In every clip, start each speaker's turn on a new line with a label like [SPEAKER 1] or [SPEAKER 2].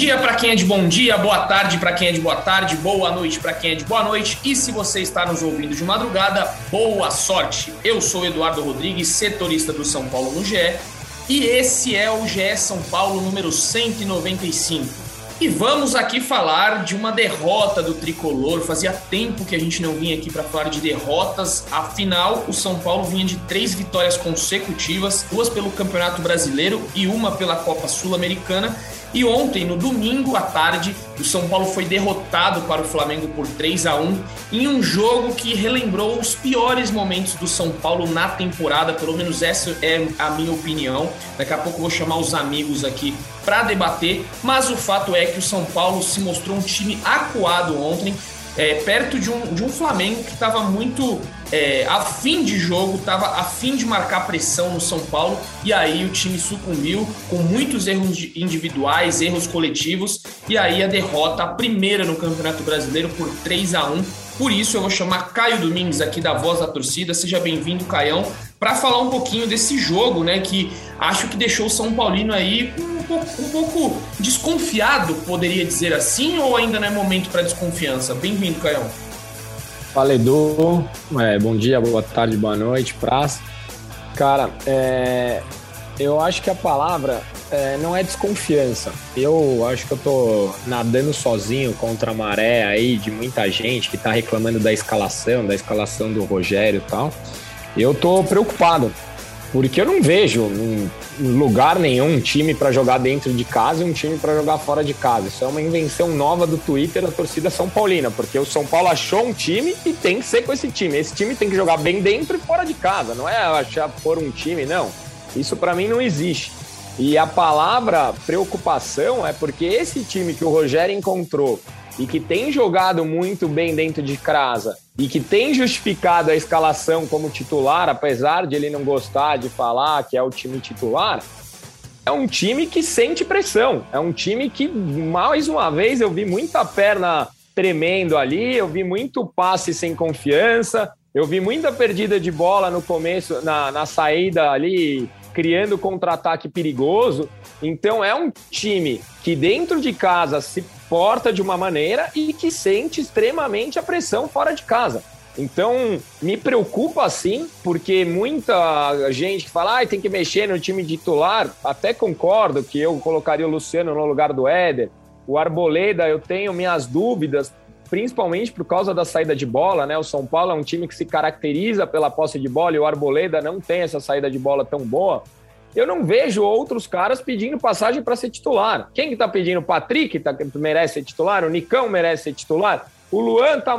[SPEAKER 1] dia para quem é de bom dia, boa tarde para quem é de boa tarde, boa noite para quem é de boa noite e se você está nos ouvindo de madrugada, boa sorte. Eu sou Eduardo Rodrigues, setorista do São Paulo no GE e esse é o GE São Paulo número 195. E vamos aqui falar de uma derrota do tricolor. Fazia tempo que a gente não vinha aqui para falar de derrotas. Afinal, o São Paulo vinha de três vitórias consecutivas: duas pelo Campeonato Brasileiro e uma pela Copa Sul-Americana. E ontem, no domingo à tarde, o São Paulo foi derrotado para o Flamengo por 3 a 1 em um jogo que relembrou os piores momentos do São Paulo na temporada, pelo menos essa é a minha opinião. Daqui a pouco vou chamar os amigos aqui para debater, mas o fato é que o São Paulo se mostrou um time acuado ontem, é, perto de um, de um Flamengo que estava muito é, afim de jogo, estava afim de marcar pressão no São Paulo, e aí o time sucumbiu com muitos erros individuais, erros coletivos, e aí a derrota, a primeira no Campeonato Brasileiro por 3 a 1 Por isso eu vou chamar Caio Domingues aqui da Voz da Torcida. Seja bem-vindo, Caião, para falar um pouquinho desse jogo, né? Que acho que deixou o São Paulino aí um pouco, um pouco desconfiado, poderia dizer assim, ou ainda não é momento para desconfiança? Bem-vindo, Caião.
[SPEAKER 2] Fala Edu, é, bom dia, boa tarde, boa noite, praça. Cara, é, eu acho que a palavra é, não é desconfiança. Eu acho que eu tô nadando sozinho contra a maré aí de muita gente que tá reclamando da escalação, da escalação do Rogério e tal. Eu tô preocupado, porque eu não vejo em lugar nenhum um time para jogar dentro de casa e um time para jogar fora de casa. Isso é uma invenção nova do Twitter da torcida São Paulina, porque o São Paulo achou um time e tem que ser com esse time. Esse time tem que jogar bem dentro e fora de casa, não é achar por um time, não. Isso para mim não existe. E a palavra preocupação é porque esse time que o Rogério encontrou e que tem jogado muito bem dentro de casa e que tem justificado a escalação como titular, apesar de ele não gostar de falar que é o time titular, é um time que sente pressão. É um time que, mais uma vez, eu vi muita perna tremendo ali, eu vi muito passe sem confiança, eu vi muita perdida de bola no começo, na, na saída ali, criando contra-ataque perigoso. Então é um time que dentro de casa se porta de uma maneira e que sente extremamente a pressão fora de casa. Então, me preocupa sim, porque muita gente que fala, ah, tem que mexer no time titular, até concordo que eu colocaria o Luciano no lugar do Éder. O Arboleda, eu tenho minhas dúvidas, principalmente por causa da saída de bola, né? O São Paulo é um time que se caracteriza pela posse de bola e o Arboleda não tem essa saída de bola tão boa eu não vejo outros caras pedindo passagem para ser titular. Quem que tá pedindo? O Patrick tá, merece ser titular? O Nicão merece ser titular? O Luan tá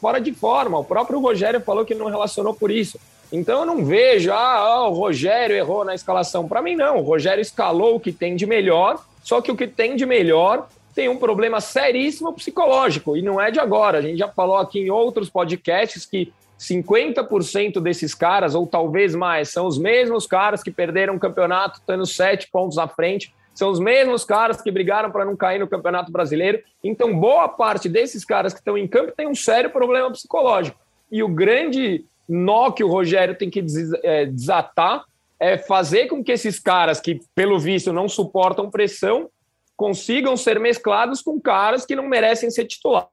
[SPEAKER 2] fora de forma. O próprio Rogério falou que não relacionou por isso. Então eu não vejo, ah, o Rogério errou na escalação. Para mim, não. O Rogério escalou o que tem de melhor, só que o que tem de melhor tem um problema seríssimo psicológico. E não é de agora. A gente já falou aqui em outros podcasts que 50% desses caras, ou talvez mais, são os mesmos caras que perderam o campeonato, tendo sete pontos à frente, são os mesmos caras que brigaram para não cair no Campeonato Brasileiro. Então, boa parte desses caras que estão em campo tem um sério problema psicológico. E o grande nó que o Rogério tem que é, desatar é fazer com que esses caras que, pelo visto, não suportam pressão, consigam ser mesclados com caras que não merecem ser titular.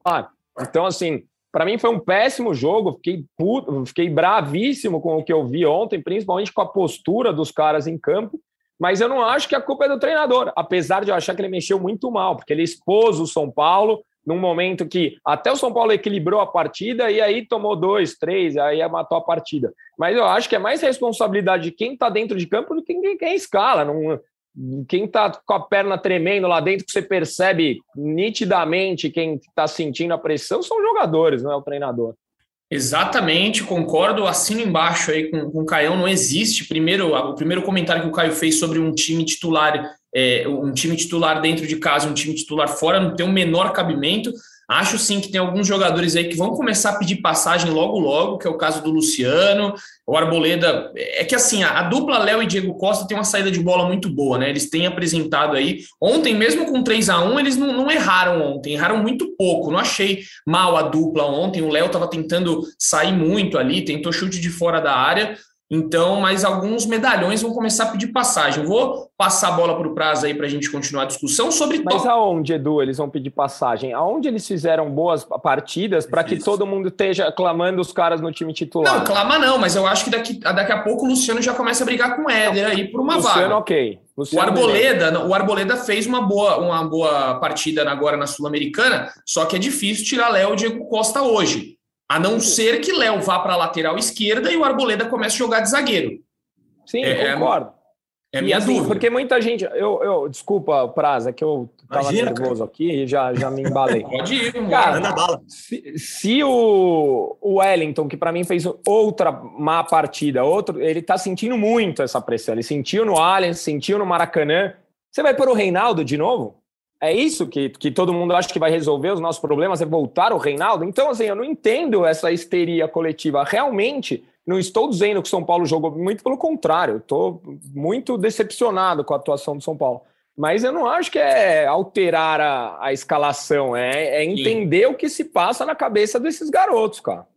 [SPEAKER 2] Então, assim, para mim foi um péssimo jogo, fiquei puto, fiquei bravíssimo com o que eu vi ontem, principalmente com a postura dos caras em campo. Mas eu não acho que a culpa é do treinador, apesar de eu achar que ele mexeu muito mal, porque ele expôs o São Paulo num momento que até o São Paulo equilibrou a partida e aí tomou dois, três, aí matou a partida. Mas eu acho que é mais responsabilidade de quem está dentro de campo do que quem, quem escala. Não, quem está com a perna tremendo lá dentro, que você percebe nitidamente quem está sentindo a pressão, são os jogadores, não é o treinador.
[SPEAKER 1] Exatamente, concordo, assino embaixo aí com, com o Caião, não existe. Primeiro, o primeiro comentário que o Caio fez sobre um time titular, é, um time titular dentro de casa, um time titular fora, não tem o menor cabimento. Acho sim que tem alguns jogadores aí que vão começar a pedir passagem logo, logo, que é o caso do Luciano, o Arboleda. É que assim, a, dupla Léo e Diego Costa tem uma saída de bola muito boa, né? Eles têm apresentado aí. Ontem, mesmo com 3 a 1 eles não, não erraram ontem, erraram muito pouco. Não achei mal a dupla ontem. O Léo estava tentando sair muito ali, tentou chute de fora da área. Então, mas alguns medalhões vão começar a pedir passagem. vou passar a bola para o prazo aí para a gente continuar a discussão sobre.
[SPEAKER 2] Mas aonde, Edu, eles vão pedir passagem? Aonde eles fizeram boas partidas para que todo mundo esteja clamando os caras no time titular?
[SPEAKER 1] Não, clama não, mas eu acho que daqui, daqui a pouco o Luciano já começa a brigar com o Éder aí por uma
[SPEAKER 2] Luciano,
[SPEAKER 1] vaga.
[SPEAKER 2] ok.
[SPEAKER 1] Luciano o Arboleda, o Arboleda fez uma boa, uma boa partida agora na Sul-Americana, só que é difícil tirar Léo e Diego Costa hoje. A não ser que Léo vá para a lateral esquerda e o Arboleda comece a jogar de zagueiro.
[SPEAKER 2] Sim, é, concordo. É, é minha assim, dúvida. Porque muita gente. Eu, eu, desculpa, Praza, que eu estava nervoso cara. aqui e já, já me embalei.
[SPEAKER 1] Pode ir,
[SPEAKER 2] cara. Anda bala. Se, se o, o Wellington, que para mim fez outra má partida, outro, ele está sentindo muito essa pressão. Ele sentiu no Allianz, sentiu no Maracanã. Você vai pôr o Reinaldo de novo? É isso que, que todo mundo acha que vai resolver os nossos problemas, é voltar o Reinaldo? Então, assim, eu não entendo essa histeria coletiva. Realmente, não estou dizendo que o São Paulo jogou, muito pelo contrário, estou muito decepcionado com a atuação do São Paulo. Mas eu não acho que é alterar a, a escalação, é, é entender Sim. o que se passa na cabeça desses garotos, cara.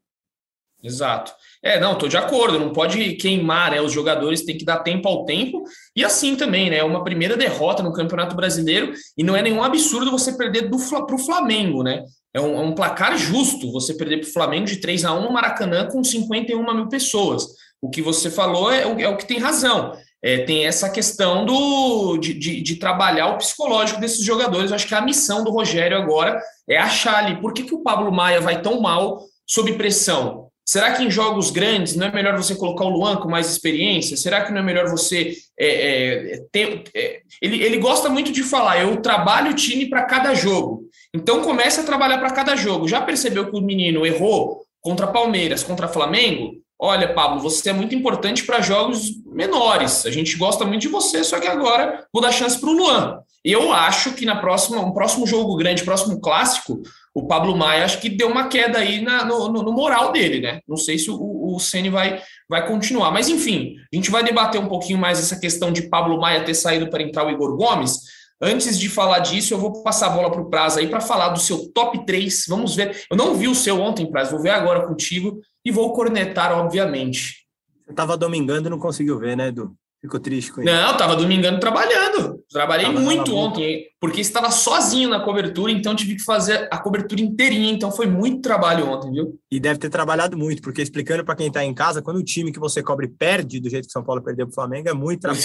[SPEAKER 1] Exato. É, não, tô de acordo, não pode queimar, né? Os jogadores têm que dar tempo ao tempo. E assim também, né? Uma primeira derrota no Campeonato Brasileiro e não é nenhum absurdo você perder para o Flamengo, né? É um, é um, placar justo você perder para o Flamengo de 3 a 1 no Maracanã com 51 mil pessoas. O que você falou é o, é o que tem razão. É, tem essa questão do, de, de, de, trabalhar o psicológico desses jogadores. Eu acho que a missão do Rogério agora é achar ali por que, que o Pablo Maia vai tão mal sob pressão Será que em jogos grandes não é melhor você colocar o Luan com mais experiência? Será que não é melhor você é, é, ter. É, ele, ele gosta muito de falar, eu trabalho o time para cada jogo. Então comece a trabalhar para cada jogo. Já percebeu que o menino errou contra Palmeiras, contra Flamengo? Olha, Pablo, você é muito importante para jogos menores. A gente gosta muito de você, só que agora vou dar chance para o Luan. Eu acho que na próxima, um próximo jogo grande, próximo clássico, o Pablo Maia acho que deu uma queda aí na, no, no, moral dele, né? Não sei se o, o Ceni vai, vai continuar. Mas, enfim, a gente vai debater um pouquinho mais essa questão de Pablo Maia ter saído para entrar o Igor Gomes. Antes de falar disso, eu vou passar a bola para o Prazo aí para falar do seu top 3. Vamos ver. Eu não vi o seu ontem, Prazo, vou ver agora contigo e vou cornetar, obviamente.
[SPEAKER 3] Você estava domingando e não conseguiu ver, né, Edu? Ficou triste com
[SPEAKER 1] isso. Não, estava domingando trabalhando. Trabalhei tava muito ontem, porque estava sozinho na cobertura, então tive que fazer a cobertura inteirinha. Então foi muito trabalho ontem, viu?
[SPEAKER 3] E deve ter trabalhado muito, porque explicando para quem está em casa, quando o time que você cobre perde do jeito que São Paulo perdeu para o Flamengo, é muito trabalho.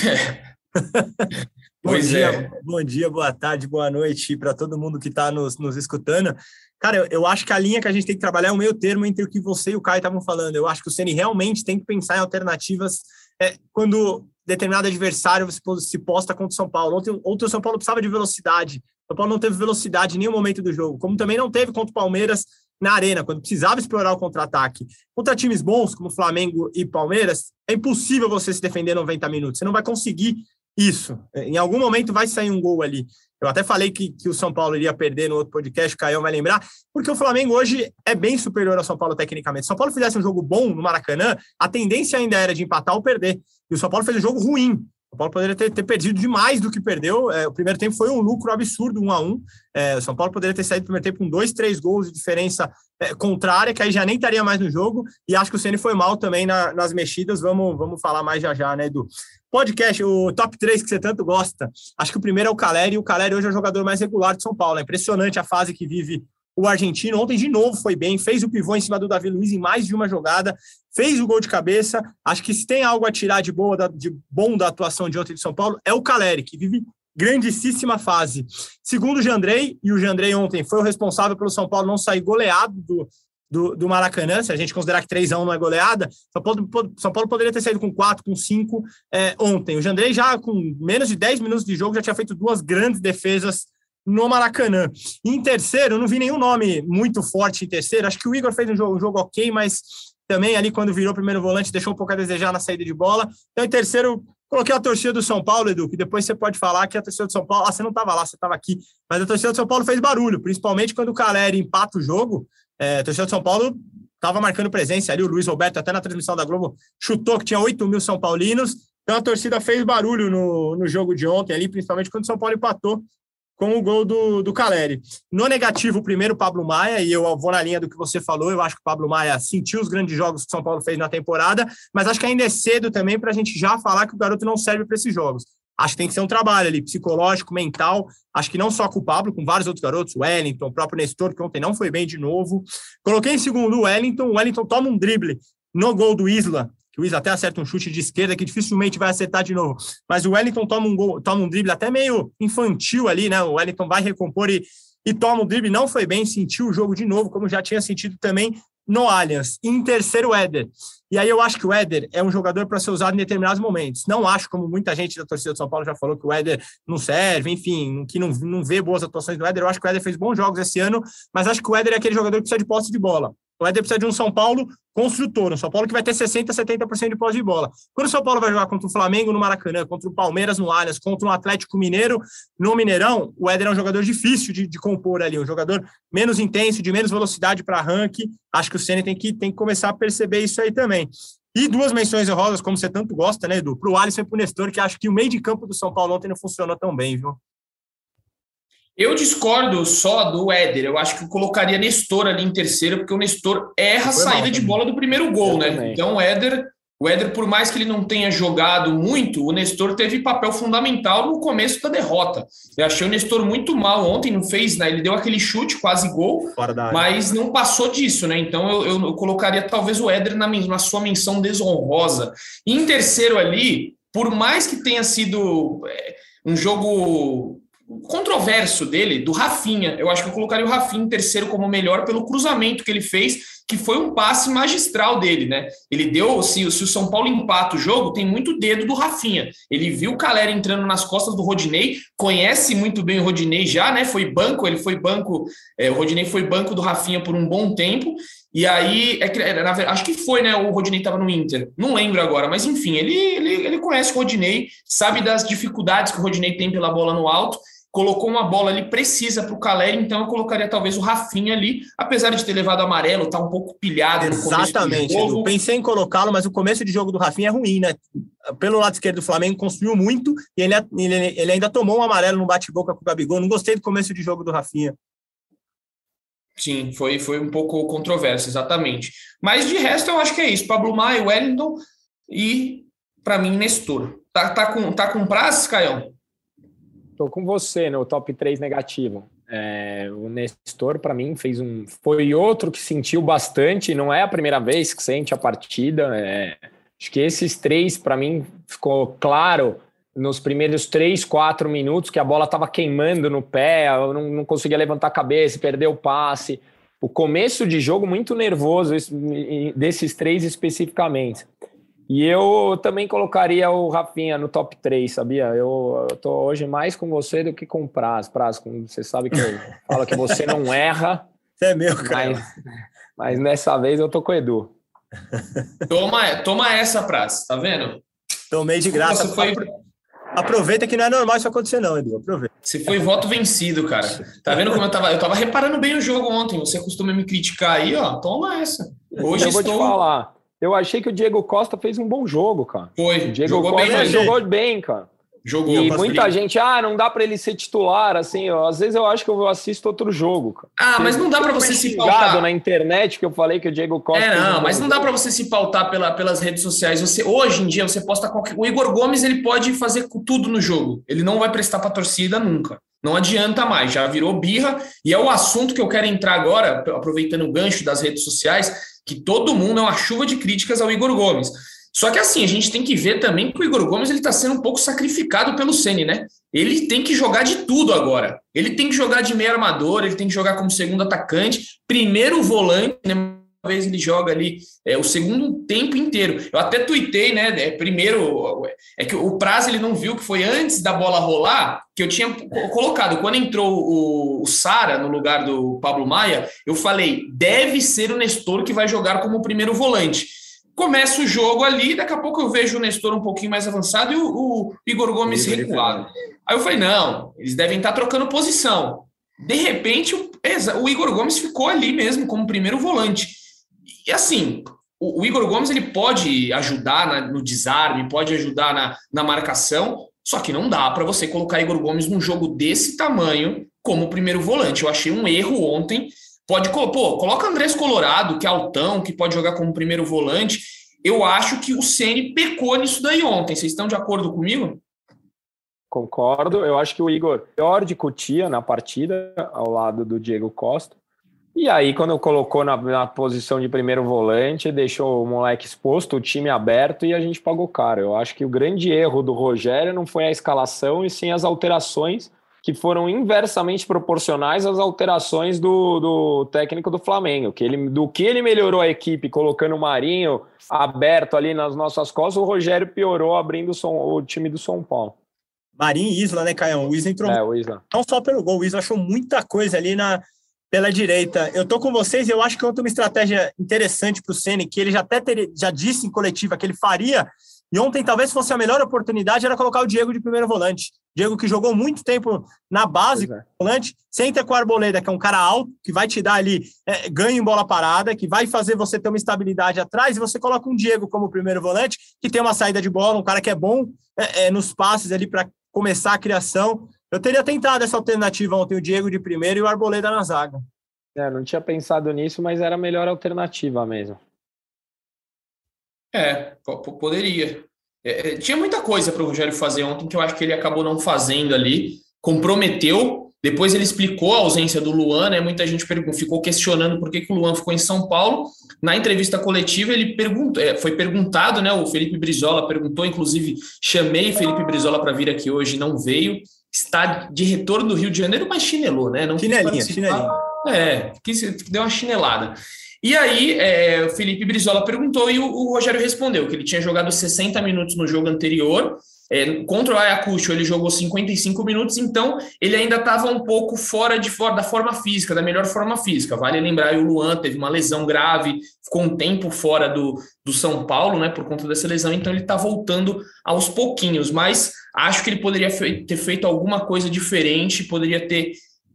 [SPEAKER 3] bom pois dia, é. bom dia, boa tarde, boa noite para todo mundo que está nos, nos escutando. Cara, eu, eu, acho que a linha que a gente tem que trabalhar é um meio termo entre o que você e o Caio estavam falando. Eu acho que o Ceni realmente tem que pensar em alternativas é, quando determinado adversário se posta contra o São Paulo. Ontem, ontem o São Paulo precisava de velocidade. O São Paulo não teve velocidade em nenhum momento do jogo, como também não teve contra o Palmeiras na arena, quando precisava explorar o contra-ataque. Contra times bons, como Flamengo e Palmeiras, é impossível você se defender 90 minutos. Você não vai conseguir isso. Em algum momento vai sair um gol ali. Eu até falei que, que o São Paulo iria perder no outro podcast, o Caio vai lembrar, porque o Flamengo hoje é bem superior ao São Paulo tecnicamente. Se o São Paulo fizesse um jogo bom no Maracanã, a tendência ainda era de empatar ou perder. E o São Paulo fez um jogo ruim. São Paulo poderia ter, ter perdido demais do que perdeu. É, o primeiro tempo foi um lucro absurdo, um a um. É, o São Paulo poderia ter saído no primeiro tempo com dois, três gols de diferença é, contrária, que aí já nem estaria mais no jogo. E acho que o Ceni foi mal também na, nas mexidas. Vamos, vamos falar mais já já, né, Edu? Podcast, o top 3 que você tanto gosta. Acho que o primeiro é o Caleri, e o Caleri hoje é o jogador mais regular de São Paulo. É impressionante a fase que vive o argentino. Ontem, de novo, foi bem, fez o pivô em cima do Davi Luiz em mais de uma jogada, fez o gol de cabeça. Acho que se tem algo a tirar de, boa, de bom da atuação de ontem de São Paulo, é o Caleri, que vive grandíssima fase. Segundo o Jandrei, e o Jandrei ontem foi o responsável pelo São Paulo não sair goleado do, do, do Maracanã, se a gente considerar que 3 a 1 não é goleada, São Paulo, São Paulo poderia ter saído com 4, com 5 é, ontem. O Jandrei já com menos de 10 minutos de jogo já tinha feito duas grandes defesas no Maracanã. E em terceiro, não vi nenhum nome muito forte em terceiro. Acho que o Igor fez um jogo, um jogo ok, mas também ali quando virou primeiro volante deixou um pouco a desejar na saída de bola. Então, em terceiro, coloquei a torcida do São Paulo, Edu, que depois você pode falar que a torcida do São Paulo, ah, você não estava lá, você estava aqui, mas a torcida do São Paulo fez barulho, principalmente quando o Caleri empata o jogo. É, a torcida do São Paulo estava marcando presença ali, o Luiz Roberto, até na transmissão da Globo, chutou que tinha 8 mil São Paulinos. Então a torcida fez barulho no, no jogo de ontem ali, principalmente quando o São Paulo empatou com o gol do, do Caleri. No negativo, o primeiro, Pablo Maia, e eu vou na linha do que você falou, eu acho que o Pablo Maia sentiu os grandes jogos que o São Paulo fez na temporada, mas acho que ainda é cedo também para a gente já falar que o garoto não serve para esses jogos. Acho que tem que ser um trabalho ali, psicológico, mental. Acho que não só com o Pablo, com vários outros garotos, o Wellington, o próprio Nestor, que ontem não foi bem de novo. Coloquei em segundo o Wellington. O Wellington toma um drible no gol do Isla, que o Isla até acerta um chute de esquerda que dificilmente vai acertar de novo. Mas o Wellington toma um, gol, toma um drible até meio infantil ali, né? O Wellington vai recompor e, e toma o drible. Não foi bem, sentiu o jogo de novo, como já tinha sentido também no Allianz. Em terceiro, o Éder. E aí eu acho que o Éder é um jogador para ser usado em determinados momentos. Não acho, como muita gente da torcida de São Paulo já falou, que o Éder não serve, enfim, que não, não vê boas atuações do Éder. Eu acho que o Éder fez bons jogos esse ano, mas acho que o Éder é aquele jogador que precisa de posse de bola. O Éder precisa de um São Paulo construtor, um São Paulo que vai ter 60%, 70% de posse de bola. Quando o São Paulo vai jogar contra o Flamengo no Maracanã, contra o Palmeiras no Allianz, contra um Atlético Mineiro no Mineirão, o Éder é um jogador difícil de, de compor ali, um jogador menos intenso, de menos velocidade para arranque. Acho que o Ceni tem que, tem que começar a perceber isso aí também. E duas menções honrosas, como você tanto gosta, né, Edu? Para o Alisson e para o Nestor, que acho que o meio de campo do São Paulo ontem não funcionou tão bem, viu?
[SPEAKER 1] Eu discordo só do Éder. Eu acho que eu colocaria Nestor ali em terceiro, porque o Nestor erra a saída mal, de bola do primeiro gol, eu né? Também. Então o Éder, o Éder, por mais que ele não tenha jogado muito, o Nestor teve papel fundamental no começo da derrota. Eu achei o Nestor muito mal ontem, não fez, né? Ele deu aquele chute, quase gol, mas não passou disso, né? Então eu, eu, eu colocaria talvez o Éder na, na sua menção desonrosa. E em terceiro ali, por mais que tenha sido é, um jogo controverso dele, do Rafinha. Eu acho que eu colocaria o Rafinha em terceiro como melhor pelo cruzamento que ele fez, que foi um passe magistral dele, né? Ele deu, se, se o São Paulo empata o jogo, tem muito dedo do Rafinha. Ele viu o Calera entrando nas costas do Rodinei, conhece muito bem o Rodinei já, né? Foi banco, ele foi banco, é, o Rodinei foi banco do Rafinha por um bom tempo. E aí, é, é, acho que foi, né? O Rodinei estava no Inter, não lembro agora, mas enfim, ele, ele, ele conhece o Rodinei, sabe das dificuldades que o Rodinei tem pela bola no alto colocou uma bola ali precisa para o Caleri, então eu colocaria talvez o Rafinha ali, apesar de ter levado amarelo, tá um pouco pilhado
[SPEAKER 3] Exatamente, eu pensei em colocá-lo, mas o começo de jogo do Rafinha é ruim, né? Pelo lado esquerdo do Flamengo construiu muito e ele, ele, ele ainda tomou um amarelo no bate-boca com o Gabigol. Não gostei do começo de jogo do Rafinha.
[SPEAKER 1] Sim, foi, foi um pouco controverso, exatamente. Mas de resto eu acho que é isso. Pablo Maia, Wellington e, para mim, Nestor. Tá, tá, com, tá com prazo, Caião?
[SPEAKER 2] Estou com você no top 3 negativo. É, o Nestor, para mim, fez um. Foi outro que sentiu bastante, não é a primeira vez que sente a partida. É, acho que esses três, para mim, ficou claro nos primeiros três, quatro minutos que a bola estava queimando no pé, eu não, não conseguia levantar a cabeça, perdeu o passe. O começo de jogo muito nervoso, desses três especificamente. E eu também colocaria o Rafinha no top 3, sabia? Eu, eu tô hoje mais com você do que com o Praz. Praz, como você sabe que eu falo que você não erra.
[SPEAKER 3] Você é meu, cara.
[SPEAKER 2] Mas, mas, nessa vez eu tô com o Edu.
[SPEAKER 1] Toma, toma essa, Praz, tá vendo?
[SPEAKER 3] Tomei de graça. Nossa, foi... Aproveita que não é normal isso acontecer, não, Edu. Aproveita.
[SPEAKER 1] Você foi voto vencido, cara. Tá vendo como eu tava? Eu tava reparando bem o jogo ontem. Você costuma me criticar aí, ó. Toma essa.
[SPEAKER 2] Hoje eu estou... vou te falar. Eu achei que o Diego Costa fez um bom jogo, cara.
[SPEAKER 1] Foi.
[SPEAKER 2] O Diego jogou Costa bem, jogou bem, cara.
[SPEAKER 1] Jogou.
[SPEAKER 2] E muita gente, ah, não dá para ele ser titular, assim, ó, às vezes eu acho que eu assisto outro jogo, cara.
[SPEAKER 1] Ah, mas não dá para você se pautar
[SPEAKER 2] na internet que eu falei que o Diego Costa
[SPEAKER 1] É, não, mas não dá para você se pautar pela, pelas redes sociais. Você hoje em dia você posta qualquer o Igor Gomes, ele pode fazer tudo no jogo. Ele não vai prestar para torcida nunca. Não adianta mais, já virou birra e é o assunto que eu quero entrar agora, aproveitando o gancho das redes sociais que todo mundo é uma chuva de críticas ao Igor Gomes. Só que assim, a gente tem que ver também que o Igor Gomes ele está sendo um pouco sacrificado pelo Ceni, né? Ele tem que jogar de tudo agora. Ele tem que jogar de meio armador, ele tem que jogar como segundo atacante, primeiro volante, né? Vez ele joga ali é, o segundo tempo inteiro. Eu até tuitei, né? É, primeiro, é que o prazo ele não viu que foi antes da bola rolar, que eu tinha colocado. Quando entrou o, o Sara no lugar do Pablo Maia, eu falei: deve ser o Nestor que vai jogar como primeiro volante. Começa o jogo ali, daqui a pouco eu vejo o Nestor um pouquinho mais avançado e o, o Igor Gomes recuado. Aí eu falei: não, eles devem estar trocando posição. De repente, o, o Igor Gomes ficou ali mesmo como primeiro volante. E assim, o, o Igor Gomes ele pode ajudar na, no desarme, pode ajudar na, na marcação, Só que não dá para você colocar Igor Gomes num jogo desse tamanho como primeiro volante. Eu achei um erro ontem. Pode, pô, coloca Andrés Colorado, que é altão, que pode jogar como primeiro volante. Eu acho que o Ceni pecou nisso daí ontem. Vocês estão de acordo comigo?
[SPEAKER 2] Concordo. Eu acho que o Igor pior de Cotia na partida, ao lado do Diego Costa. E aí, quando colocou na, na, posição de primeiro volante, deixou o moleque exposto, o time aberto e a gente pagou caro. Eu acho que o grande erro do Rogério não foi a escalação e sim as alterações que foram inversamente proporcionais às alterações do, do técnico do Flamengo. Que ele, do que ele melhorou a equipe colocando o Marinho aberto ali nas nossas costas, o Rogério piorou abrindo o, som, o time do São Paulo.
[SPEAKER 3] Marinho e Isla, né, Caião? O Isla entrou. É, o Isla. Não só pelo gol, o Isla achou muita coisa ali na, pela direita. Eu tô com vocês e eu acho que ontem uma estratégia interessante para o Ceni, que ele já até teria, já disse em coletiva que ele faria, e ontem talvez fosse a melhor oportunidade, era colocar o Diego de primeiro volante. Diego que jogou muito tempo na base, é. volante, senta com o Arboleda, que é um cara alto, que vai te dar ali é, ganho em bola parada, que vai fazer você ter uma estabilidade atrás, e você coloca um Diego como primeiro volante, que tem uma saída de bola, um cara que é bom é, é nos passes ali para começar a criação. Eu teria tentado essa alternativa ontem, o Diego de primeiro e o Arboleda na zaga.
[SPEAKER 2] É, não tinha pensado nisso, mas era a melhor alternativa mesmo.
[SPEAKER 1] É, poderia. É, é, tinha muita coisa para o Rogério fazer ontem que eu acho que ele acabou não fazendo ali. Comprometeu. Depois ele explicou a ausência do Luan, né? Muita gente ficou questionando por que, que o Luan ficou em São Paulo. Na entrevista coletiva, ele perguntou, é, foi perguntado, né? O Felipe Brizola perguntou, inclusive, chamei Felipe Brizola para vir aqui hoje, não veio está de retorno do Rio de Janeiro, mas chinelou, né?
[SPEAKER 3] Não chinelinha, chinelinha.
[SPEAKER 1] É, deu uma chinelada. E aí, é, o Felipe Brizola perguntou e o, o, Rogério respondeu que ele tinha jogado 60 minutos no jogo anterior. É, contra o Ayacucho, ele jogou 55 minutos, então ele ainda estava um pouco fora, de, fora da forma física, da melhor forma física. Vale lembrar, o Luan teve uma lesão grave, ficou um tempo fora do, do São Paulo, né, por conta dessa lesão, então ele está voltando aos pouquinhos, mas Acho que ele poderia ter feito alguma coisa diferente, poderia ter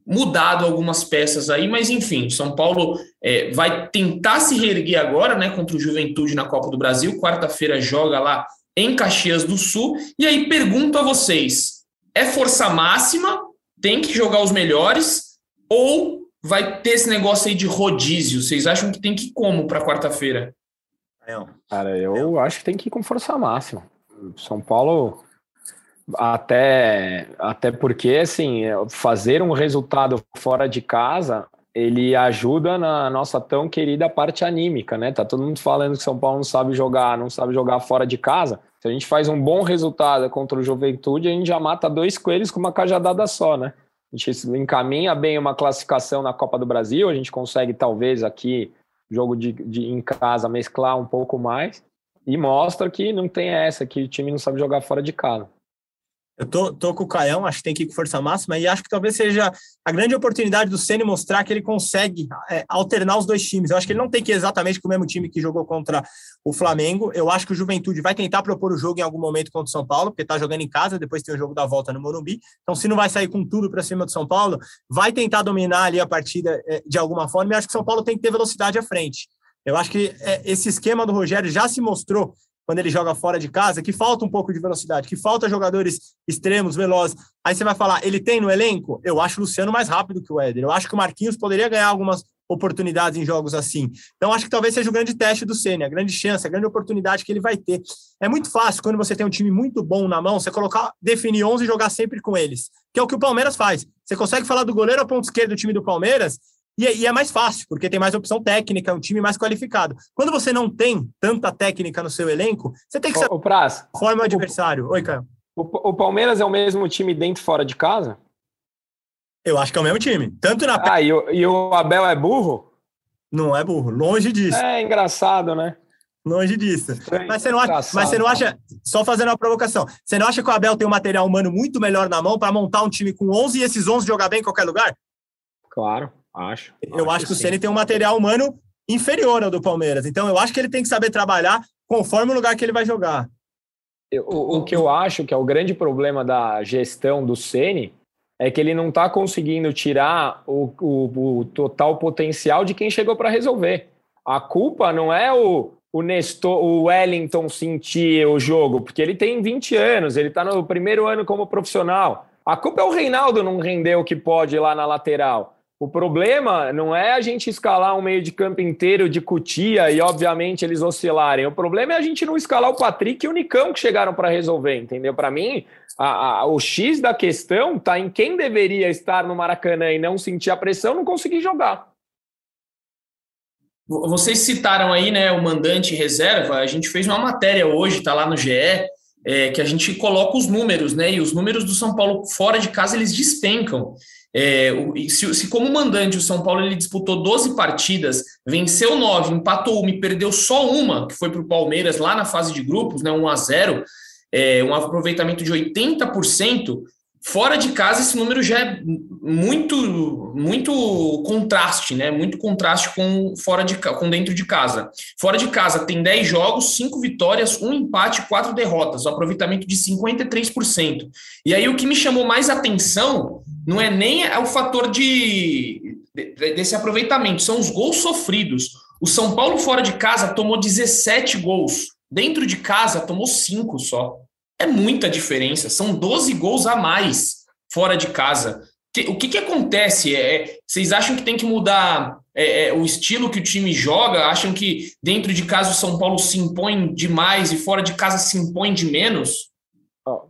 [SPEAKER 1] mudado algumas peças aí, mas enfim, São Paulo é, vai tentar se reerguer agora, né, contra o Juventude na Copa do Brasil. Quarta-feira joga lá em Caxias do Sul. E aí pergunto a vocês: é força máxima? Tem que jogar os melhores? Ou vai ter esse negócio aí de rodízio? Vocês acham que tem que ir como para quarta-feira?
[SPEAKER 2] Cara, eu acho que tem que ir com força máxima. São Paulo até, até porque, assim, fazer um resultado fora de casa, ele ajuda na nossa tão querida parte anímica, né? Tá todo mundo falando que São Paulo não sabe jogar, não sabe jogar fora de casa. Se a gente faz um bom resultado contra o Juventude, a gente já mata dois coelhos com uma cajadada só, né? A gente encaminha bem uma classificação na Copa do Brasil, a gente consegue talvez aqui, jogo de, de em casa, mesclar um pouco mais e mostra que não tem essa, que o time não sabe jogar fora de casa.
[SPEAKER 3] Eu tô, tô com o Caião, acho que tem que ir com força máxima e acho que talvez seja a grande oportunidade do Ceni mostrar que ele consegue é, alternar os dois times. Eu acho que ele não tem que ir exatamente com o mesmo time que jogou contra o Flamengo. Eu acho que o Juventude vai tentar propor o jogo em algum momento contra o São Paulo, porque está jogando em casa, depois tem o jogo da volta no Morumbi. Então, se não vai sair com tudo para cima do São Paulo, vai tentar dominar ali a partida é, de alguma forma. E acho que o São Paulo tem que ter velocidade à frente. Eu acho que é, esse esquema do Rogério já se mostrou quando ele joga fora de casa, que falta um pouco de velocidade, que falta jogadores extremos, velozes. Aí você vai falar, ele tem no elenco? Eu acho o Luciano mais rápido que o Éder. Eu acho que o Marquinhos poderia ganhar algumas oportunidades em jogos assim. Então, acho que talvez seja o grande teste do Senna, a grande chance, a grande oportunidade que ele vai ter. É muito fácil, quando você tem um time muito bom na mão, você colocar, definir 11 e jogar sempre com eles, que é o que o Palmeiras faz. Você consegue falar do goleiro a ponto esquerdo do time do Palmeiras e, e, é mais fácil, porque tem mais opção técnica, é um time mais qualificado. Quando você não tem tanta técnica no seu elenco, você tem que saber
[SPEAKER 2] o, o
[SPEAKER 3] forma o adversário. Oi, Caio.
[SPEAKER 2] O, o, Palmeiras é o mesmo time dentro e fora de casa?
[SPEAKER 3] Eu acho que é o mesmo time. Tanto na.
[SPEAKER 2] Ah, e o, e o Abel é burro?
[SPEAKER 3] Não é burro, longe disso.
[SPEAKER 2] É engraçado, né?
[SPEAKER 3] Longe disso. mas você, não acha, mas você não acha, só fazendo uma provocação, você não acha que o Abel tem um material humano muito melhor na mão para montar um time com 11 e esses 11 jogar bem em qualquer lugar?
[SPEAKER 2] Claro. Acho.
[SPEAKER 3] Eu acho, acho que, o Ceni tem um material humano inferior ao do Palmeiras. Então eu acho que ele tem que saber trabalhar conforme o lugar que ele vai jogar.
[SPEAKER 2] o, o, que eu acho que é o grande problema da gestão do Ceni é que ele não está conseguindo tirar o, o, o, total potencial de quem chegou para resolver. A culpa não é o, o Nestor, o Wellington sentir o jogo? Porque ele tem 20 anos, ele está no primeiro ano como profissional. A culpa é o Reinaldo não render o que pode lá na lateral. O problema não é a gente escalar um meio de campo inteiro de cutia e, obviamente, eles oscilarem. O problema é a gente não escalar o Patrick e o Nicão que chegaram para resolver, entendeu? Para mim, a, a, o X da questão está em quem deveria estar no Maracanã e não sentir a pressão, não conseguir jogar.
[SPEAKER 1] Vocês citaram aí, né, o mandante reserva. A gente fez uma matéria hoje, está lá no GE, é, que a gente coloca os números, né? E os números do São Paulo fora de casa eles despencam. É, se, se, como mandante o São Paulo ele disputou 12 partidas, venceu 9, empatou uma e perdeu só uma, que foi para o Palmeiras lá na fase de grupos, né, 1 a 0 é, um aproveitamento de 80%, Fora de casa, esse número já é muito, muito contraste, né? Muito contraste com fora de com dentro de casa. Fora de casa tem 10 jogos, 5 vitórias, um empate, 4 derrotas, aproveitamento de 53%. E aí o que me chamou mais atenção não é nem o fator de, desse aproveitamento, são os gols sofridos. O São Paulo fora de casa tomou 17 gols, dentro de casa tomou 5 só. É muita diferença, são 12 gols a mais fora de casa. O que, que acontece? É, é, vocês acham que tem que mudar é, é, o estilo que o time joga? Acham que dentro de casa o São Paulo se impõe demais e fora de casa se impõe de menos?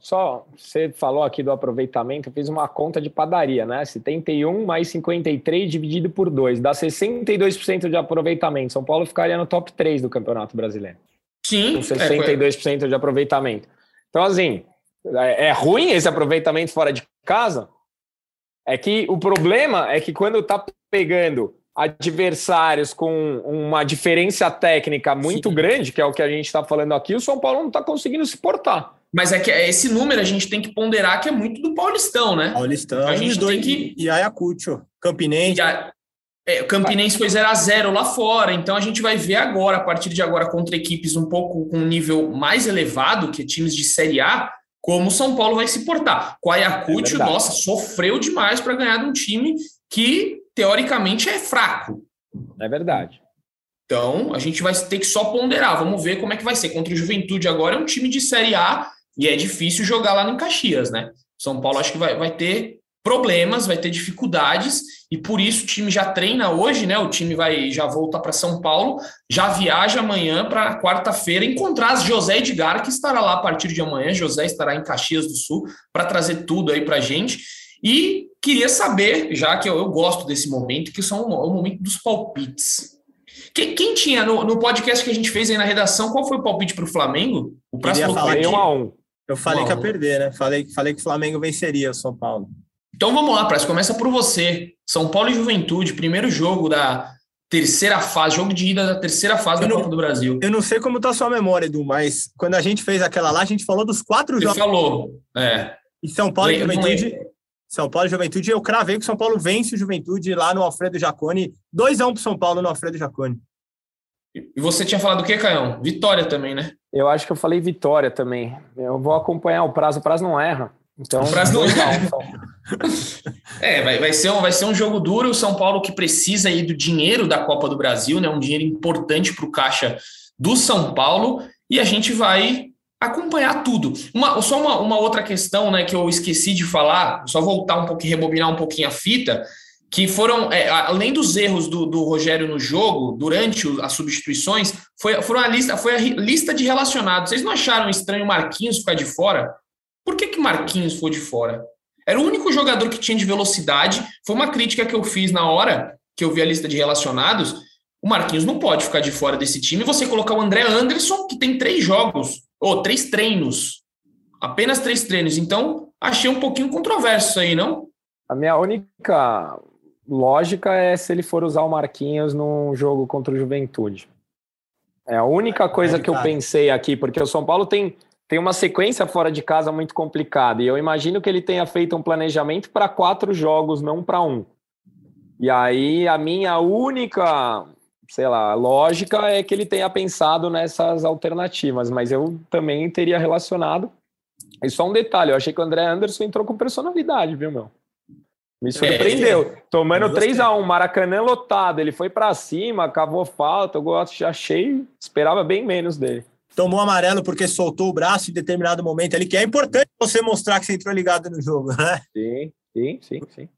[SPEAKER 2] Só, você falou aqui do aproveitamento, eu fiz uma conta de padaria, né? 71 mais 53 dividido por 2, dá 62% de aproveitamento. São Paulo ficaria no top 3 do Campeonato Brasileiro.
[SPEAKER 1] Sim.
[SPEAKER 2] Com 62% é, de aproveitamento. Então, assim, é, é ruim esse aproveitamento fora de casa? É que o problema é que quando tá pegando adversários com uma diferença técnica muito Sim. grande, que é o que a gente está falando aqui, o São Paulo não está conseguindo se portar.
[SPEAKER 1] Mas é que esse número a gente tem que ponderar que é muito do Paulistão, né?
[SPEAKER 3] Paulistão a gente tem que... e Ayacucho, Campinense. A...
[SPEAKER 1] É, o Campinense foi 0 a 0 lá fora, então a gente vai ver agora, a partir de agora, contra equipes um pouco com um nível mais elevado, que é times de Série A, como o São Paulo vai se portar. Com o Ayacucho, é nossa, sofreu demais para ganhar de um time que, teoricamente, é fraco.
[SPEAKER 2] É verdade.
[SPEAKER 1] Então, a gente vai ter que só ponderar. Vamos ver como é que vai ser. Contra o Juventude agora é um time de Série A e é difícil jogar lá no Caxias, né? São Paulo acho que vai, vai ter problemas, vai ter dificuldades, e por isso o time já treina hoje, né? O time vai já volta para São Paulo, já viaja amanhã para quarta-feira encontrar José Edgar, que estará lá a partir de amanhã. José estará em Caxias do Sul para trazer tudo aí para gente. E queria saber, já que eu, eu gosto desse momento, que são o, o momento dos palpites. Quem, quem tinha no, no, podcast que a gente fez aí na redação, qual foi o palpite para o Flamengo? O
[SPEAKER 3] próximo falar que, um a um. Eu falei um que ia perder, né? Falei, falei que o Flamengo venceria o São Paulo.
[SPEAKER 1] Então vamos lá, Praça, começa por você. São Paulo e Juventude, primeiro jogo da terceira fase, jogo de ida da terceira fase eu da não, Copa do Brasil.
[SPEAKER 3] Eu não sei como tá a sua memória, Edu, mas quando a gente fez aquela lá, a gente falou dos quatro
[SPEAKER 1] Você
[SPEAKER 3] jogos.
[SPEAKER 1] falou, é.
[SPEAKER 3] E São Paulo e Juventude. São Paulo e Juventude, eu cravei que o São Paulo vence o Juventude lá no Alfredo Jacone. 2x1 um pro São Paulo no Alfredo Jacone.
[SPEAKER 1] E você tinha falado o quê, Caião? Vitória também, né?
[SPEAKER 2] Eu acho que eu falei vitória também. Eu vou acompanhar o prazo, o prazo não erra. Então,
[SPEAKER 1] prazo não erra. É, vai, vai, ser um, vai ser um jogo duro. O São Paulo que precisa aí do dinheiro da Copa do Brasil, né? Um dinheiro importante para o caixa do São Paulo. E a gente vai acompanhar tudo. Uma, só uma, uma outra questão, né, que eu esqueci de falar, só voltar um pouquinho, rebobinar um pouquinho a fita, que foram, é, além dos erros do, do, Rogério no jogo, durante as substituições, foi, foram a lista, foi a lista de relacionados. Vocês não acharam estranho o Marquinhos ficar de fora? Por que, que Marquinhos foi de fora? Era o único jogador que tinha de velocidade. Foi uma crítica que eu fiz na hora que eu vi a lista de relacionados. O Marquinhos não pode ficar de fora desse time. Você colocar o André Anderson, que tem três jogos, ou três treinos. Apenas três treinos. Então, achei um pouquinho controverso isso aí, não?
[SPEAKER 2] A minha única lógica é se ele for usar o Marquinhos num jogo contra o Juventude. É a única coisa que eu pensei aqui, porque o São Paulo tem tem uma sequência fora de casa muito complicada. E eu imagino que ele tenha feito um planejamento para quatro jogos, não para um. E aí a minha única, sei lá, lógica é que ele tenha pensado nessas alternativas, mas eu também teria relacionado. E só um detalhe, eu achei que o André Anderson entrou com personalidade, viu, meu? Me surpreendeu. É, Tomando 3x1, Maracanã lotado. Ele foi para cima, cavou falta. Eu gosto, achei, esperava bem menos dele.
[SPEAKER 3] Tomou amarelo porque soltou o braço em determinado momento ali, que é importante você mostrar que você entrou ligado no jogo, né?
[SPEAKER 2] Sim, sim, sim, sim.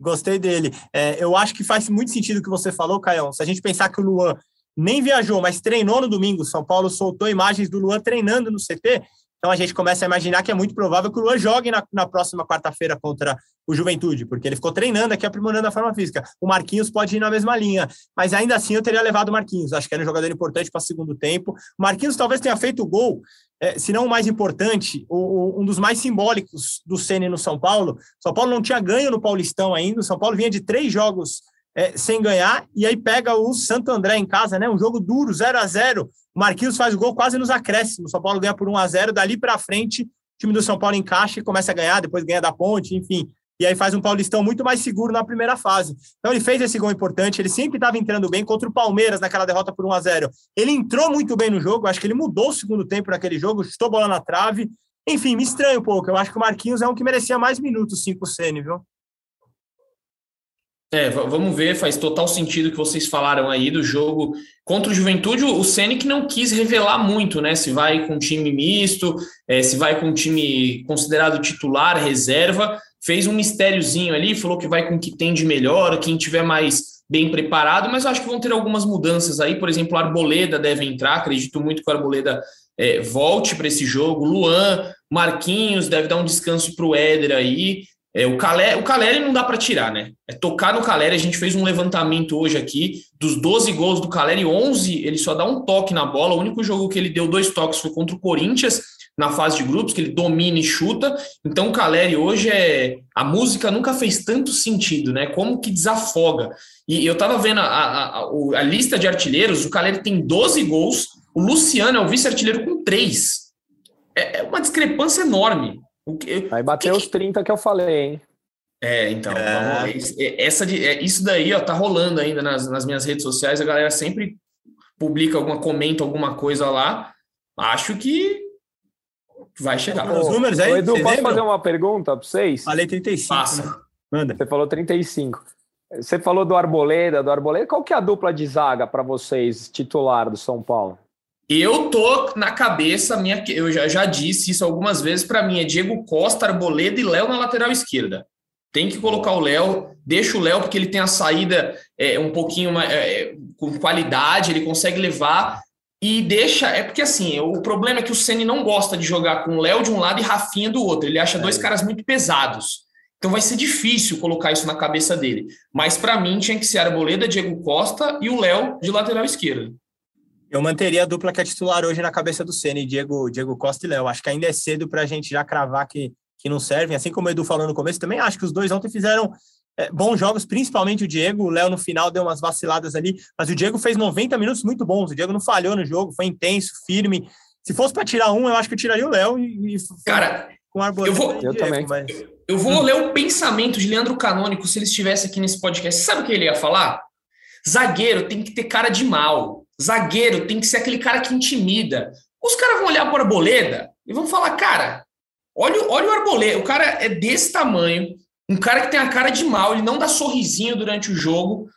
[SPEAKER 3] Gostei dele. É, eu acho que faz muito sentido o que você falou, Caião. Se a gente pensar que o Luan nem viajou, mas treinou no domingo, São Paulo soltou imagens do Luan treinando no CT, então a gente começa a imaginar que é muito provável que o Luan jogue na, na próxima quarta-feira contra o Juventude, porque ele ficou treinando aqui, aprimorando a forma física. O Marquinhos pode ir na mesma linha, mas ainda assim eu teria levado o Marquinhos. Acho que era um jogador importante para o segundo tempo. O Marquinhos talvez tenha feito o gol, é, se não o mais importante, o, o, um dos mais simbólicos do Ceni no São Paulo. São Paulo não tinha ganho no Paulistão ainda. O São Paulo vinha de três jogos é, sem ganhar, e aí pega o Santo André em casa, né? Um jogo duro, 0 a 0 O Marquinhos faz o gol quase nos acréscimos. O São Paulo ganha por 1 a 0 dali para frente, o time do São Paulo encaixa e começa a ganhar, depois ganha da ponte, enfim. E aí faz um Paulistão muito mais seguro na primeira fase. Então ele fez esse gol importante, ele sempre estava entrando bem contra o Palmeiras naquela derrota por 1 a 0 Ele entrou muito bem no jogo, acho que ele mudou o segundo tempo naquele jogo, chutou bola na trave. Enfim, me estranha um pouco. Eu acho que o Marquinhos é um que merecia mais minutos, sim, pro Ceni, viu?
[SPEAKER 1] É, vamos ver, faz total sentido o que vocês falaram aí do jogo contra o Juventude. O Cenic não quis revelar muito, né? Se vai com time misto, é, se vai com time considerado titular, reserva. Fez um mistériozinho ali, falou que vai com o que tem de melhor, quem tiver mais bem preparado, mas acho que vão ter algumas mudanças aí. Por exemplo, Arboleda deve entrar, acredito muito que a Arboleda é, volte para esse jogo. Luan, Marquinhos deve dar um descanso para o Éder aí. É, o, Caleri, o Caleri não dá para tirar, né? É tocar no Caleri. A gente fez um levantamento hoje aqui. Dos 12 gols do Caleri, 11 ele só dá um toque na bola. O único jogo que ele deu dois toques foi contra o Corinthians, na fase de grupos, que ele domina e chuta. Então o Caleri hoje é. A música nunca fez tanto sentido, né? Como que desafoga. E eu tava vendo a, a, a, a lista de artilheiros: o Caleri tem 12 gols, o Luciano é o vice-artilheiro com 3. É, é uma discrepância enorme.
[SPEAKER 2] Que, Aí bateu que... os 30 que eu falei, hein?
[SPEAKER 1] É, então, é. essa de, é, isso daí, ó, tá rolando ainda nas, nas minhas redes sociais, a galera sempre publica alguma, comenta alguma coisa lá. Acho que vai chegar.
[SPEAKER 2] Os números aí, Ô, Edu, posso lembram? fazer uma pergunta para vocês?
[SPEAKER 3] Falei 35. Passa. Né?
[SPEAKER 2] Manda. Você falou 35. Você falou do Arboleda, do Arboleda. Qual que é a dupla de zaga para vocês, titular do São Paulo?
[SPEAKER 1] Eu tô na cabeça, minha, eu já, já disse isso algumas vezes, para mim é Diego Costa, Arboleda e Léo na lateral esquerda. Tem que colocar o Léo, deixa o Léo, porque ele tem a saída é, um pouquinho mais, é, com qualidade, ele consegue levar e deixa. É porque assim, o problema é que o Ceni não gosta de jogar com o Léo de um lado e Rafinha do outro. Ele acha dois é. caras muito pesados. Então vai ser difícil colocar isso na cabeça dele. Mas para mim tinha que ser Arboleda, Diego Costa e o Léo de lateral esquerdo.
[SPEAKER 3] Eu manteria a dupla que é titular hoje na cabeça do Ceni, Diego, Diego Costa e Léo. Acho que ainda é cedo para a gente já cravar que, que não servem. Assim como o Edu falou no começo, também acho que os dois ontem fizeram é, bons jogos, principalmente o Diego. O Léo no final deu umas vaciladas ali, mas o Diego fez 90 minutos muito bons. O Diego não falhou no jogo, foi intenso, firme. Se fosse para tirar um, eu acho que eu tiraria o Léo e, e
[SPEAKER 1] Cara, com a eu vou, eu Diego, também. Mas... Eu vou ler o pensamento de Leandro Canônico se ele estivesse aqui nesse podcast. Sabe o que ele ia falar? Zagueiro tem que ter cara de mal. Zagueiro tem que ser aquele cara que intimida. Os caras vão olhar para o Arboleda e vão falar, cara, olha, olha o Arboleda, o cara é desse tamanho, um cara que tem a cara de mal, ele não dá sorrisinho durante o jogo,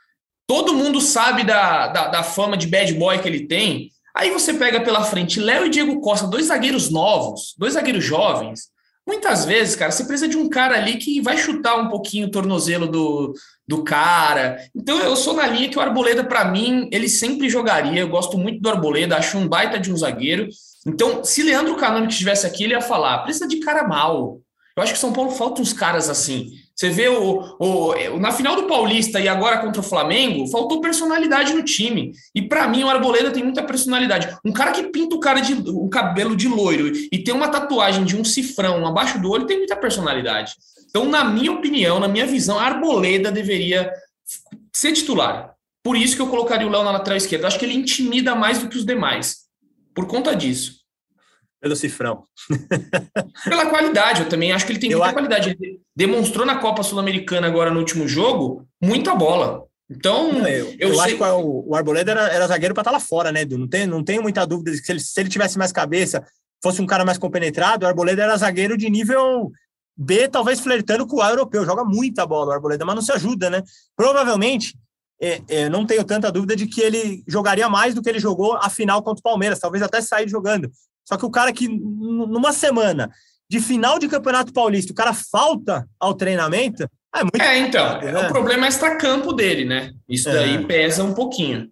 [SPEAKER 1] todo mundo sabe da, da, da fama de bad boy que ele tem. Aí você pega pela frente Léo e Diego Costa, dois zagueiros novos, dois zagueiros jovens, Muitas vezes, cara, você precisa de um cara ali que vai chutar um pouquinho o tornozelo do, do cara. Então eu sou na linha que o Arboleda, para mim, ele sempre jogaria. Eu gosto muito do Arboleda, acho um baita de um zagueiro. Então, se Leandro Canônico estivesse aqui, ele ia falar: precisa de cara mal. Eu acho que São Paulo falta uns caras assim. Você vê o, o, na final do Paulista e agora contra o Flamengo, faltou personalidade no time. E para mim o Arboleda tem muita personalidade. Um cara que pinta o cara de o cabelo de loiro e tem uma tatuagem de um cifrão abaixo do olho tem muita personalidade. Então, na minha opinião, na minha visão, Arboleda deveria ser titular. Por isso que eu colocaria o Léo na lateral esquerda. Eu acho que ele intimida mais do que os demais. Por conta disso.
[SPEAKER 3] Pelo cifrão.
[SPEAKER 1] Pela qualidade, eu também acho que ele tem eu muita qualidade. Ele demonstrou na Copa Sul-Americana agora no último jogo muita bola. Então,
[SPEAKER 3] não, eu, eu, eu sei... acho que o, Arboleda era, era zagueiro para estar tá lá fora, né, Edu? Não, tem, não tenho muita dúvida de que se ele, se ele tivesse mais cabeça, fosse um cara mais compenetrado, o Arboleda era zagueiro de nível B, talvez flertando com o A europeu. Joga muita bola o Arboleda, mas não se ajuda, né? Provavelmente, é, é, não tenho tanta dúvida de que ele jogaria mais do que ele jogou a final contra o Palmeiras, talvez até sair jogando. Só que o cara que, numa semana de final de Campeonato Paulista, o cara falta ao treinamento,
[SPEAKER 1] é muito. É, então, né? o problema é extra-campo dele, né? Isso daí é. pesa um pouquinho.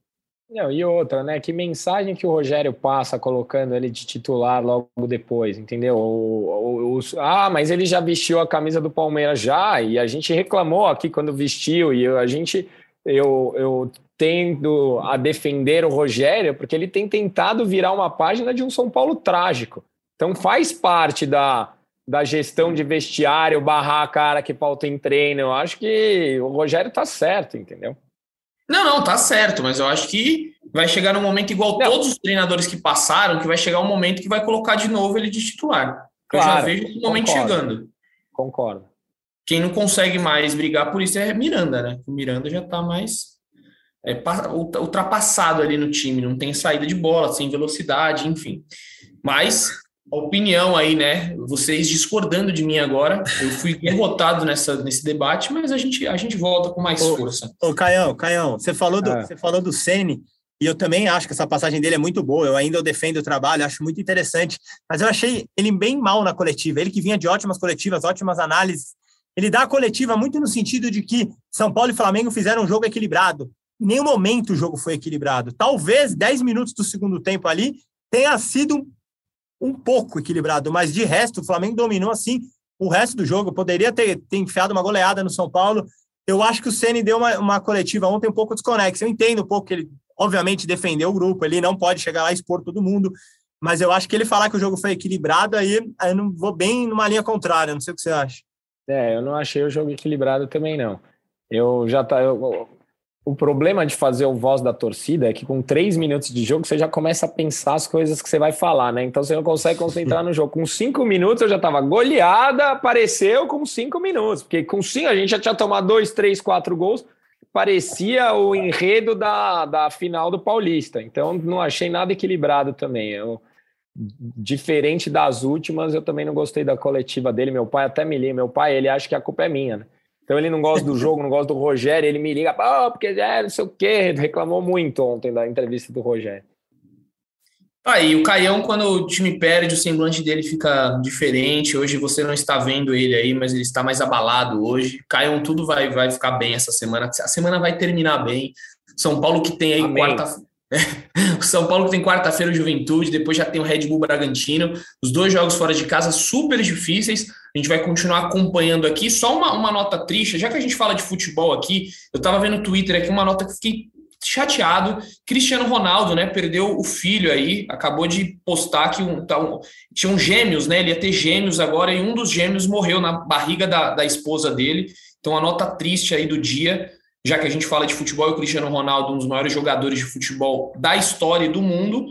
[SPEAKER 2] Não, e outra, né? Que mensagem que o Rogério passa colocando ele de titular logo depois, entendeu? O, o, o, ah, mas ele já vestiu a camisa do Palmeiras já, e a gente reclamou aqui quando vestiu, e a gente, eu, eu tendo a defender o Rogério, porque ele tem tentado virar uma página de um São Paulo trágico. Então faz parte da, da gestão de vestiário, barrar a cara que falta em treino. Eu acho que o Rogério tá certo, entendeu?
[SPEAKER 1] Não, não, tá certo, mas eu acho que vai chegar um momento igual não. todos os treinadores que passaram, que vai chegar um momento que vai colocar de novo ele de titular. Claro, eu já vejo esse momento concordo, chegando.
[SPEAKER 2] Concordo.
[SPEAKER 1] Quem não consegue mais brigar por isso é Miranda, né? O Miranda já tá mais é, ultrapassado ali no time, não tem saída de bola, sem velocidade, enfim. Mas opinião aí, né? Vocês discordando de mim agora. Eu fui derrotado nessa, nesse debate, mas a gente, a gente volta com mais ô, força.
[SPEAKER 3] Ô, Caião, Caião, você falou do, é. você falou do Sene, e eu também acho que essa passagem dele é muito boa. Eu ainda defendo o trabalho, acho muito interessante. Mas eu achei ele bem mal na coletiva. Ele que vinha de ótimas coletivas, ótimas análises. Ele dá a coletiva muito no sentido de que São Paulo e Flamengo fizeram um jogo equilibrado. Em nenhum momento o jogo foi equilibrado. Talvez 10 minutos do segundo tempo ali tenha sido um pouco equilibrado, mas de resto, o Flamengo dominou assim o resto do jogo. Poderia ter, ter enfiado uma goleada no São Paulo. Eu acho que o Ceni deu uma, uma coletiva ontem um pouco desconexa. Eu entendo um pouco que ele, obviamente, defendeu o grupo, ele não pode chegar lá e expor todo mundo, mas eu acho que ele falar que o jogo foi equilibrado, aí, eu não vou bem numa linha contrária, não sei o que você acha.
[SPEAKER 2] É, eu não achei o jogo equilibrado também, não. Eu já tá. Eu, o problema de fazer o voz da torcida é que com três minutos de jogo você já começa a pensar as coisas que você vai falar, né? Então você não consegue concentrar no jogo. Com cinco minutos eu já estava goleada, apareceu com cinco minutos, porque com cinco a gente já tinha tomado dois, três, quatro gols, parecia o enredo da, da final do Paulista. Então não achei nada equilibrado também. Eu, diferente das últimas, eu também não gostei da coletiva dele. Meu pai até me liga, meu pai ele acha que a culpa é minha, né? Então ele não gosta do jogo, não gosta do Rogério, ele me liga, oh, porque é, não sei o quê, reclamou muito ontem da entrevista do Rogério.
[SPEAKER 1] Aí, ah, o Caião, quando o time perde, o semblante dele fica diferente. Hoje você não está vendo ele aí, mas ele está mais abalado hoje. Caião, tudo vai, vai ficar bem essa semana. A semana vai terminar bem. São Paulo que tem aí Amém. quarta, o São Paulo que tem quarta-feira o Juventude, depois já tem o Red Bull Bragantino, os dois jogos fora de casa super difíceis. A gente vai continuar acompanhando aqui. Só uma, uma nota triste, já que a gente fala de futebol aqui, eu estava vendo no Twitter aqui uma nota que fiquei chateado. Cristiano Ronaldo, né, perdeu o filho aí, acabou de postar que um, tá um, tinham gêmeos, né? Ele ia ter gêmeos agora e um dos gêmeos morreu na barriga da, da esposa dele. Então, a nota triste aí do dia já que a gente fala de futebol, o Cristiano Ronaldo, um dos maiores jogadores de futebol da história e do mundo,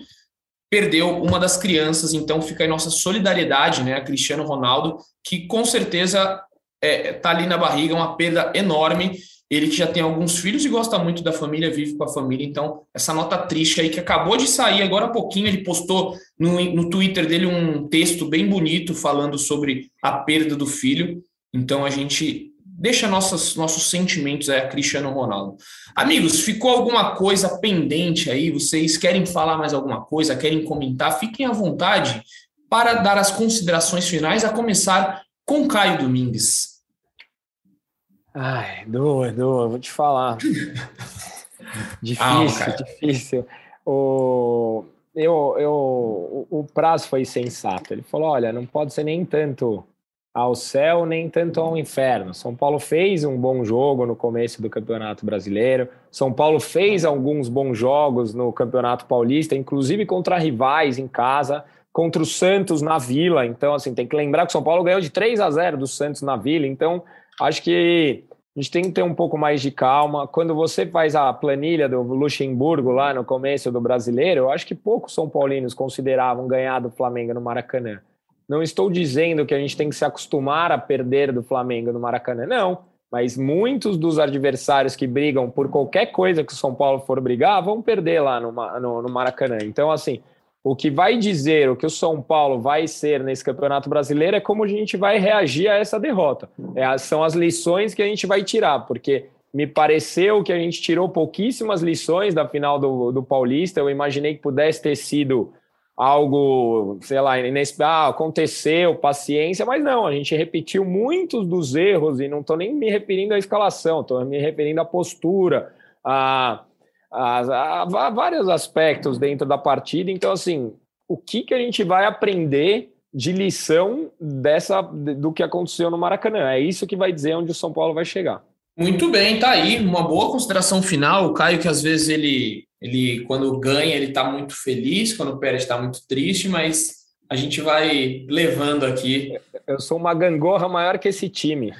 [SPEAKER 1] perdeu uma das crianças, então fica aí nossa solidariedade, né, a Cristiano Ronaldo, que com certeza é, tá ali na barriga, uma perda enorme. Ele que já tem alguns filhos e gosta muito da família, vive com a família, então essa nota triste aí que acabou de sair agora há pouquinho, ele postou no, no Twitter dele um texto bem bonito falando sobre a perda do filho. Então a gente deixa nossas, nossos sentimentos a Cristiano Ronaldo. Amigos, ficou alguma coisa pendente aí? Vocês querem falar mais alguma coisa? Querem comentar? Fiquem à vontade para dar as considerações finais, a começar com Caio Domingues.
[SPEAKER 2] Ai, Edu, eu vou te falar. difícil, ah, difícil. O, eu, eu, o, o prazo foi sensato. Ele falou: olha, não pode ser nem tanto ao céu nem tanto ao inferno. São Paulo fez um bom jogo no começo do Campeonato Brasileiro. São Paulo fez alguns bons jogos no Campeonato Paulista, inclusive contra rivais em casa, contra o Santos na Vila. Então, assim, tem que lembrar que o São Paulo ganhou de 3 a 0 do Santos na Vila. Então, acho que a gente tem que ter um pouco mais de calma. Quando você faz a planilha do Luxemburgo lá no começo do Brasileiro, eu acho que poucos São Paulinos consideravam ganhar do Flamengo no Maracanã. Não estou dizendo que a gente tem que se acostumar a perder do Flamengo no Maracanã, não. Mas muitos dos adversários que brigam por qualquer coisa que o São Paulo for brigar vão perder lá no, no, no Maracanã. Então, assim, O que vai dizer o que o São Paulo vai ser nesse Campeonato Brasileiro é como a gente vai reagir a essa derrota. É, são as lições que a gente vai tirar, porque me pareceu que a gente tirou pouquíssimas lições da final do, do Paulista. Eu imaginei que pudesse ter sido algo, sei lá, inesperado, ah, aconteceu, paciência, mas não, a gente repetiu muitos dos erros e não estou nem me referindo à escalação, estou me referindo à postura, a a, a, vários aspectos dentro da partida. Então, assim, o que, que a gente vai aprender de lição dessa do que aconteceu no Maracanã? É isso que vai dizer onde o São Paulo vai chegar.
[SPEAKER 1] Muito bem, tá aí uma boa consideração final. O Caio que às vezes ele ele quando ganha ele está muito feliz, quando perde está muito triste, mas a gente vai levando aqui.
[SPEAKER 2] Eu sou uma gangorra maior que esse time.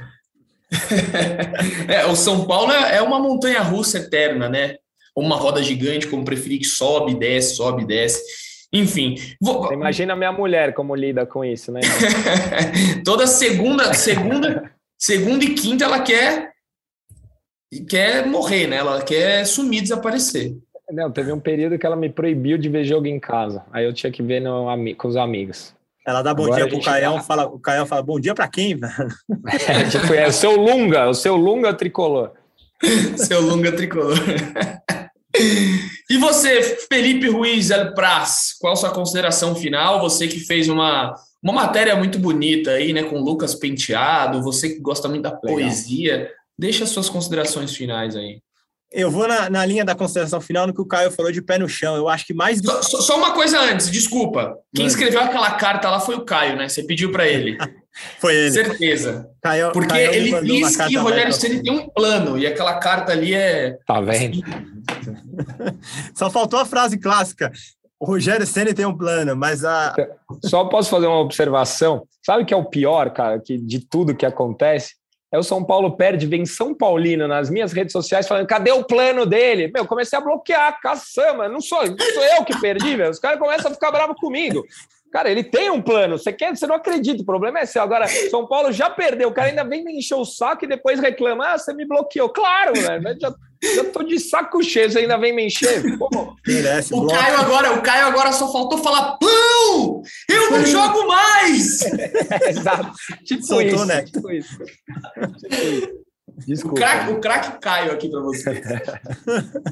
[SPEAKER 1] é, o São Paulo é, é uma montanha russa eterna, né? uma roda gigante, como preferir, que sobe, desce, sobe, desce. Enfim.
[SPEAKER 2] Vou... Imagina a minha mulher como lida com isso, né?
[SPEAKER 1] Toda segunda, segunda, segunda e quinta ela quer quer morrer, né? Ela quer sumir, desaparecer.
[SPEAKER 2] Não, teve um período que ela me proibiu de ver jogo em casa. Aí eu tinha que ver no, com os amigos.
[SPEAKER 3] Ela dá bom Agora dia pro Caião, tá... fala, o Caião fala bom dia para quem?
[SPEAKER 2] É, tipo, é o seu Lunga, o seu Lunga tricolor.
[SPEAKER 1] seu Lunga tricolor. E você, Felipe Ruiz El Praz, qual a sua consideração final? Você que fez uma, uma matéria muito bonita aí, né, com Lucas Penteado, você que gosta muito da poesia, deixa as suas considerações finais aí.
[SPEAKER 3] Eu vou na, na, linha da consideração final no que o Caio falou de pé no chão. Eu acho que mais do...
[SPEAKER 1] só, só, uma coisa antes, desculpa. Quem Mano. escreveu aquela carta lá foi o Caio, né? Você pediu para ele.
[SPEAKER 3] foi ele.
[SPEAKER 1] Certeza. Caio, Porque Caio ele diz que o Rogério Ceni tem um plano e aquela carta ali é.
[SPEAKER 2] Tá vendo?
[SPEAKER 3] Só faltou a frase clássica. O Rogério Ceni tem um plano, mas a.
[SPEAKER 2] Só posso fazer uma observação. Sabe o que é o pior, cara, que de tudo que acontece? É o São Paulo perde, vem São Paulino nas minhas redes sociais falando: cadê o plano dele? Meu, comecei a bloquear, caçamba. Não sou, não sou eu que perdi, velho. Os caras começam a ficar bravos comigo. Cara, ele tem um plano. Você quer, você não acredita. O problema é seu. Agora, São Paulo já perdeu. O cara ainda vem me encher o saco e depois reclama: ah, você me bloqueou. Claro, velho. Já, já tô de saco cheio. Você ainda vem me encher.
[SPEAKER 1] Merece, o Caio agora, o Caio agora só faltou falar: pão! Eu não jogo mais!
[SPEAKER 2] É, exato. Tipo Soltou, isso, né? Tipo isso.
[SPEAKER 1] Tipo isso. Desculpa. O craque Caio aqui para você.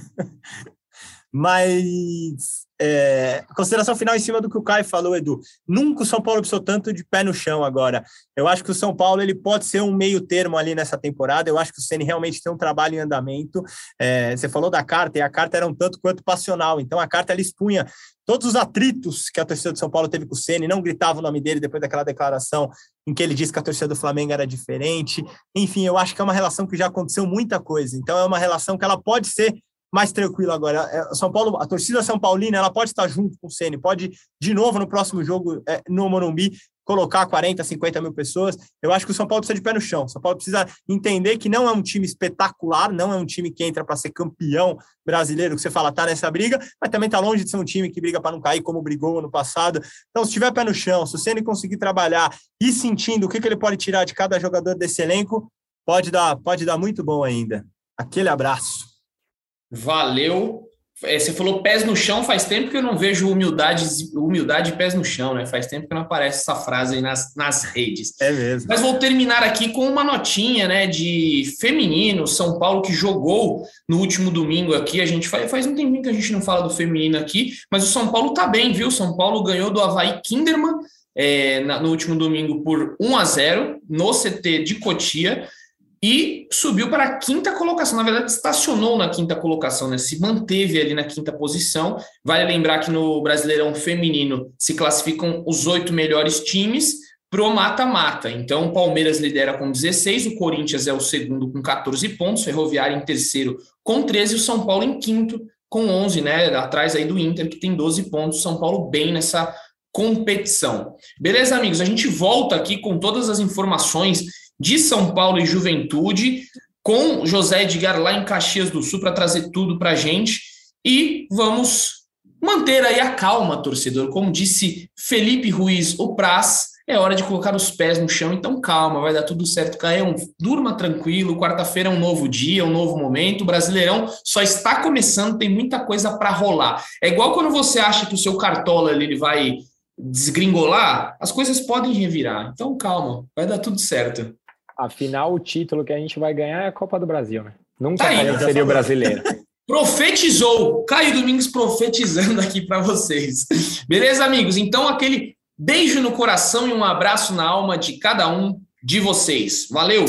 [SPEAKER 3] Mas é, consideração final em cima do que o Caio falou, Edu. Nunca o São Paulo precisou tanto de pé no chão agora. Eu acho que o São Paulo ele pode ser um meio termo ali nessa temporada. Eu acho que o Ceni realmente tem um trabalho em andamento. É, você falou da carta, e a carta era um tanto quanto passional. Então a carta ela expunha todos os atritos que a torcida do São Paulo teve com o Ceni, não gritava o nome dele depois daquela declaração em que ele disse que a torcida do Flamengo era diferente. Enfim, eu acho que é uma relação que já aconteceu muita coisa. Então é uma relação que ela pode ser mais tranquilo agora. É, São Paulo, a torcida São Paulina, ela pode estar junto com o Ceni, pode de novo no próximo jogo é, no Morumbi colocar 40, 50 mil pessoas. Eu acho que o São Paulo precisa de pé no chão. O São Paulo precisa entender que não é um time espetacular, não é um time que entra para ser campeão brasileiro, que você fala, tá nessa briga, mas também tá longe de ser um time que briga para não cair, como brigou ano passado. Então, se tiver pé no chão, se o Ceni conseguir trabalhar e sentindo o que, que ele pode tirar de cada jogador desse elenco, pode dar, pode dar muito bom ainda. Aquele abraço.
[SPEAKER 1] Valeu. É, você falou pés no chão, faz tempo que eu não vejo humildade, humildade e pés no chão, né? Faz tempo que não aparece essa frase aí nas, nas redes.
[SPEAKER 3] É mesmo.
[SPEAKER 1] Mas vou terminar aqui com uma notinha, né, de feminino, São Paulo que jogou no último domingo aqui. A gente faz, faz um tempinho que a gente não fala do feminino aqui, mas o São Paulo tá bem, viu? São Paulo ganhou do Havaí Kinderman é, na, no último domingo por 1 a 0 no CT de Cotia e subiu para a quinta colocação. Na verdade, estacionou na quinta colocação, né? se manteve ali na quinta posição. Vale lembrar que no Brasileirão Feminino se classificam os oito melhores times para o mata-mata. Então, o Palmeiras lidera com 16, o Corinthians é o segundo com 14 pontos, Ferroviário em terceiro com 13 e o São Paulo em quinto com 11, né? Atrás aí do Inter, que tem 12 pontos. São Paulo bem nessa competição. Beleza, amigos? A gente volta aqui com todas as informações de São Paulo e Juventude, com José Edgar lá em Caxias do Sul para trazer tudo para a gente. E vamos manter aí a calma, torcedor. Como disse Felipe Ruiz, o Praz, é hora de colocar os pés no chão, então calma, vai dar tudo certo, Caio. Durma tranquilo, quarta-feira é um novo dia, um novo momento. O Brasileirão só está começando, tem muita coisa para rolar. É igual quando você acha que o seu cartola ele vai desgringolar, as coisas podem revirar. Então calma, vai dar tudo certo.
[SPEAKER 2] Afinal, o título que a gente vai ganhar é a Copa do Brasil, né? Nunca tá aí, seria o brasileiro.
[SPEAKER 1] Profetizou, Caio Domingos profetizando aqui para vocês. Beleza, amigos? Então, aquele beijo no coração e um abraço na alma de cada um de vocês. Valeu!